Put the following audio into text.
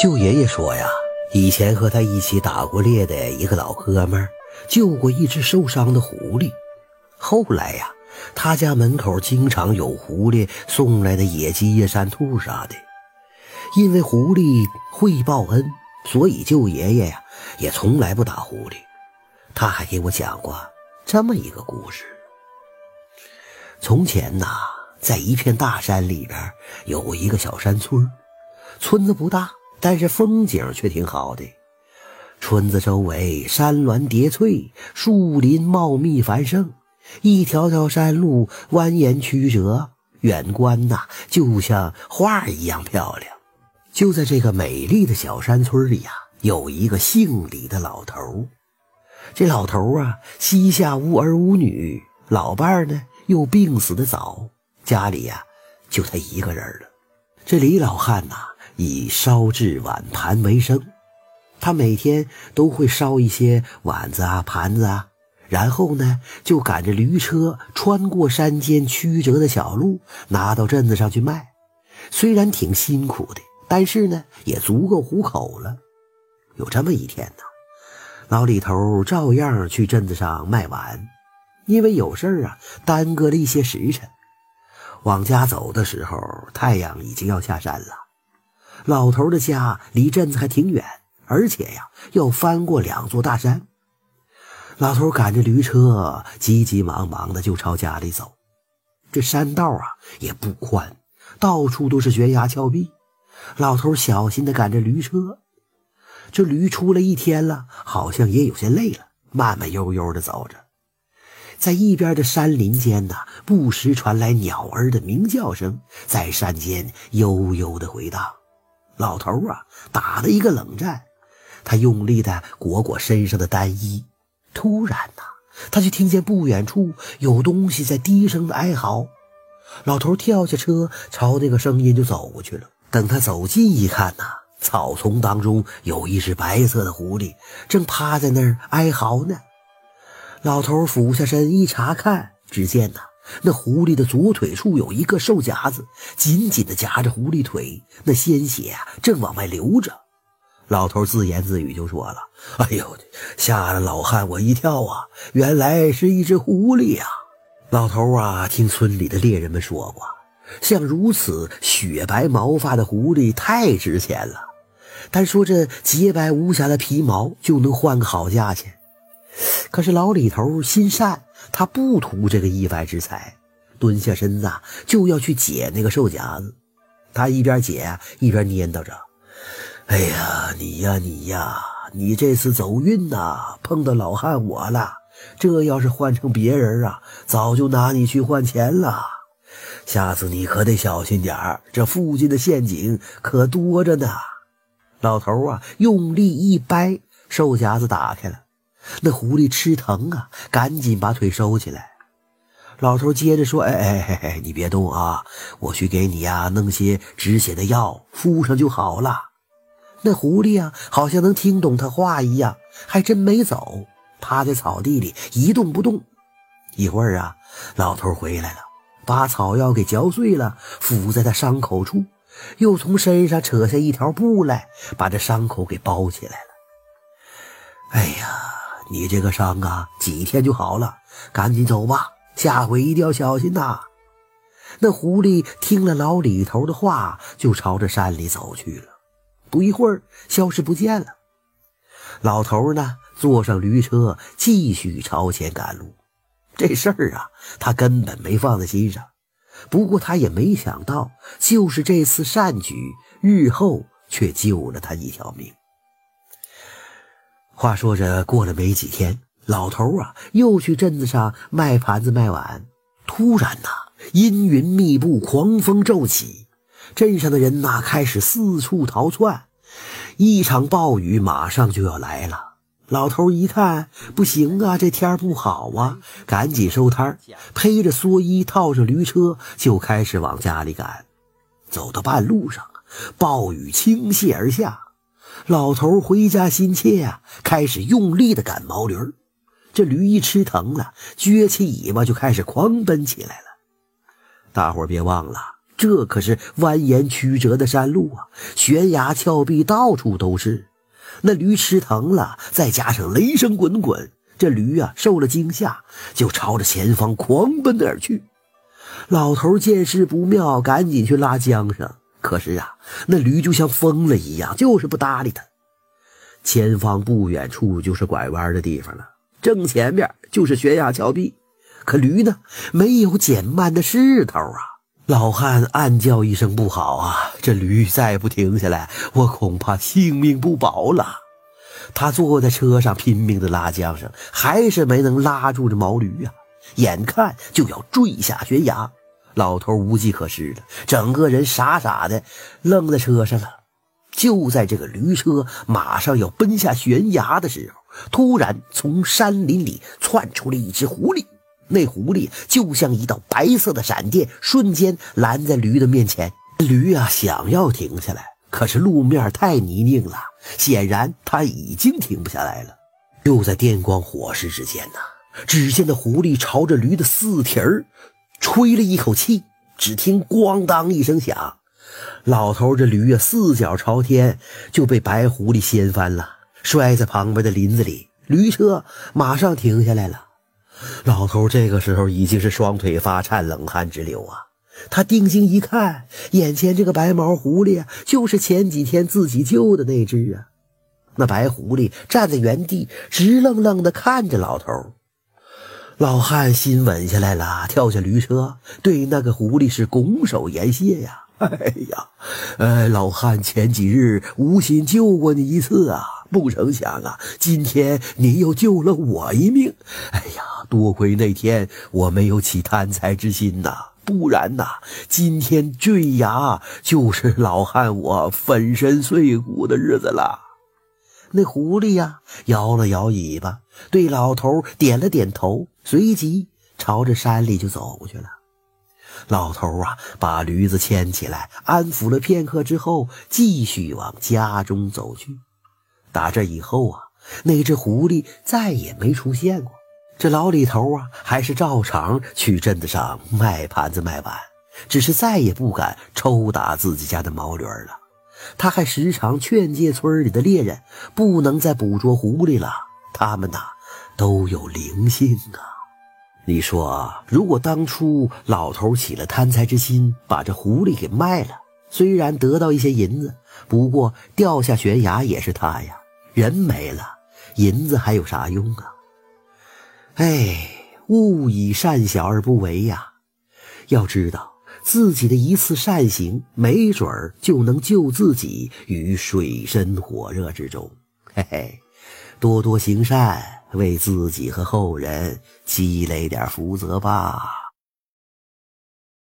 舅爷爷说呀，以前和他一起打过猎的一个老哥们，救过一只受伤的狐狸。后来呀，他家门口经常有狐狸送来的野鸡、野山兔啥的。因为狐狸会报恩，所以舅爷爷呀也从来不打狐狸。他还给我讲过这么一个故事：从前呐，在一片大山里边有一个小山村，村子不大。但是风景却挺好的，村子周围山峦叠翠，树林茂密繁盛，一条条山路蜿蜒曲折，远观呐就像画一样漂亮。就在这个美丽的小山村里呀，有一个姓李的老头。这老头啊，膝下无儿无女，老伴儿呢又病死的早，家里呀就他一个人了。这李老汉呐。以烧制碗盘为生，他每天都会烧一些碗子啊、盘子啊，然后呢，就赶着驴车穿过山间曲折的小路，拿到镇子上去卖。虽然挺辛苦的，但是呢，也足够糊口了。有这么一天呢，老李头照样去镇子上卖碗，因为有事啊，耽搁了一些时辰。往家走的时候，太阳已经要下山了。老头的家离镇子还挺远，而且呀，要翻过两座大山。老头赶着驴车，急急忙忙的就朝家里走。这山道啊也不宽，到处都是悬崖峭壁。老头小心的赶着驴车，这驴出了一天了，好像也有些累了，慢慢悠悠的走着。在一边的山林间呢，不时传来鸟儿的鸣叫声，在山间悠悠的回荡。老头啊，打了一个冷战，他用力的裹裹身上的单衣。突然呐，他就听见不远处有东西在低声的哀嚎。老头跳下车，朝那个声音就走过去了。等他走近一看呐，草丛当中有一只白色的狐狸，正趴在那儿哀嚎呢。老头俯下身一查看，只见呐。那狐狸的左腿处有一个兽夹子，紧紧地夹着狐狸腿，那鲜血啊正往外流着。老头自言自语就说了：“哎呦，吓了老汉我一跳啊！原来是一只狐狸呀！”老头啊，听村里的猎人们说过，像如此雪白毛发的狐狸太值钱了，单说这洁白无瑕的皮毛就能换个好价钱。可是老李头心善。他不图这个意外之财，蹲下身子就要去解那个兽夹子。他一边解一边念叨着：“哎呀，你呀你呀，你这次走运呐，碰到老汉我了。这要是换成别人啊，早就拿你去换钱了。下次你可得小心点，这附近的陷阱可多着呢。”老头啊，用力一掰，兽夹子打开了。那狐狸吃疼啊，赶紧把腿收起来。老头接着说：“哎哎哎，你别动啊，我去给你呀弄些止血的药，敷上就好了。”那狐狸呀，好像能听懂他话一样，还真没走，趴在草地里一动不动。一会儿啊，老头回来了，把草药给嚼碎了，敷在他伤口处，又从身上扯下一条布来，把这伤口给包起来了。哎呀！你这个伤啊，几天就好了，赶紧走吧，下回一定要小心呐。那狐狸听了老李头的话，就朝着山里走去了。不一会儿，消失不见了。老头呢，坐上驴车，继续朝前赶路。这事儿啊，他根本没放在心上。不过他也没想到，就是这次善举，日后却救了他一条命。话说着，过了没几天，老头啊又去镇子上卖盘子卖碗。突然呐，阴云密布，狂风骤起，镇上的人呐开始四处逃窜。一场暴雨马上就要来了。老头一看不行啊，这天不好啊，赶紧收摊儿披着蓑衣，套上驴车，就开始往家里赶。走到半路上，暴雨倾泻而下。老头回家心切呀，开始用力的赶毛驴这驴一吃疼了，撅起尾巴就开始狂奔起来了。大伙别忘了，这可是蜿蜒曲折的山路啊，悬崖峭壁到处都是。那驴吃疼了，再加上雷声滚滚，这驴啊受了惊吓，就朝着前方狂奔而去。老头见势不妙，赶紧去拉缰绳。可是啊，那驴就像疯了一样，就是不搭理他。前方不远处就是拐弯的地方了，正前面就是悬崖峭壁。可驴呢，没有减慢的势头啊！老汉暗叫一声：“不好啊！这驴再不停下来，我恐怕性命不保了。”他坐在车上拼命的拉缰绳，还是没能拉住这毛驴啊！眼看就要坠下悬崖，老头无计可施了，整个人傻傻的愣在车上了。就在这个驴车马上要奔下悬崖的时候，突然从山林里窜出了一只狐狸。那狐狸就像一道白色的闪电，瞬间拦在驴的面前。驴啊，想要停下来，可是路面太泥泞了，显然他已经停不下来了。就在电光火石之间呢。只见那狐狸朝着驴的四蹄儿吹了一口气，只听“咣当”一声响，老头这驴啊四脚朝天就被白狐狸掀翻了，摔在旁边的林子里。驴车马上停下来了。老头这个时候已经是双腿发颤，冷汗直流啊！他定睛一看，眼前这个白毛狐狸啊，就是前几天自己救的那只啊。那白狐狸站在原地，直愣愣地看着老头。老汉心稳下来了，跳下驴车，对那个狐狸是拱手言谢呀。哎呀，呃，老汉前几日无心救过你一次啊，不成想啊，今天你又救了我一命。哎呀，多亏那天我没有起贪财之心呐，不然呐，今天坠崖就是老汉我粉身碎骨的日子了。那狐狸呀，摇了摇尾巴，对老头点了点头，随即朝着山里就走过去了。老头啊，把驴子牵起来，安抚了片刻之后，继续往家中走去。打这以后啊，那只狐狸再也没出现过。这老李头啊，还是照常去镇子上卖盘子卖碗，只是再也不敢抽打自己家的毛驴了。他还时常劝诫村里的猎人不能再捕捉狐狸了，他们呐都有灵性啊。你说，如果当初老头起了贪财之心，把这狐狸给卖了，虽然得到一些银子，不过掉下悬崖也是他呀。人没了，银子还有啥用啊？哎，勿以善小而不为呀！要知道。自己的一次善行，没准儿就能救自己于水深火热之中。嘿嘿，多多行善，为自己和后人积累点福泽吧。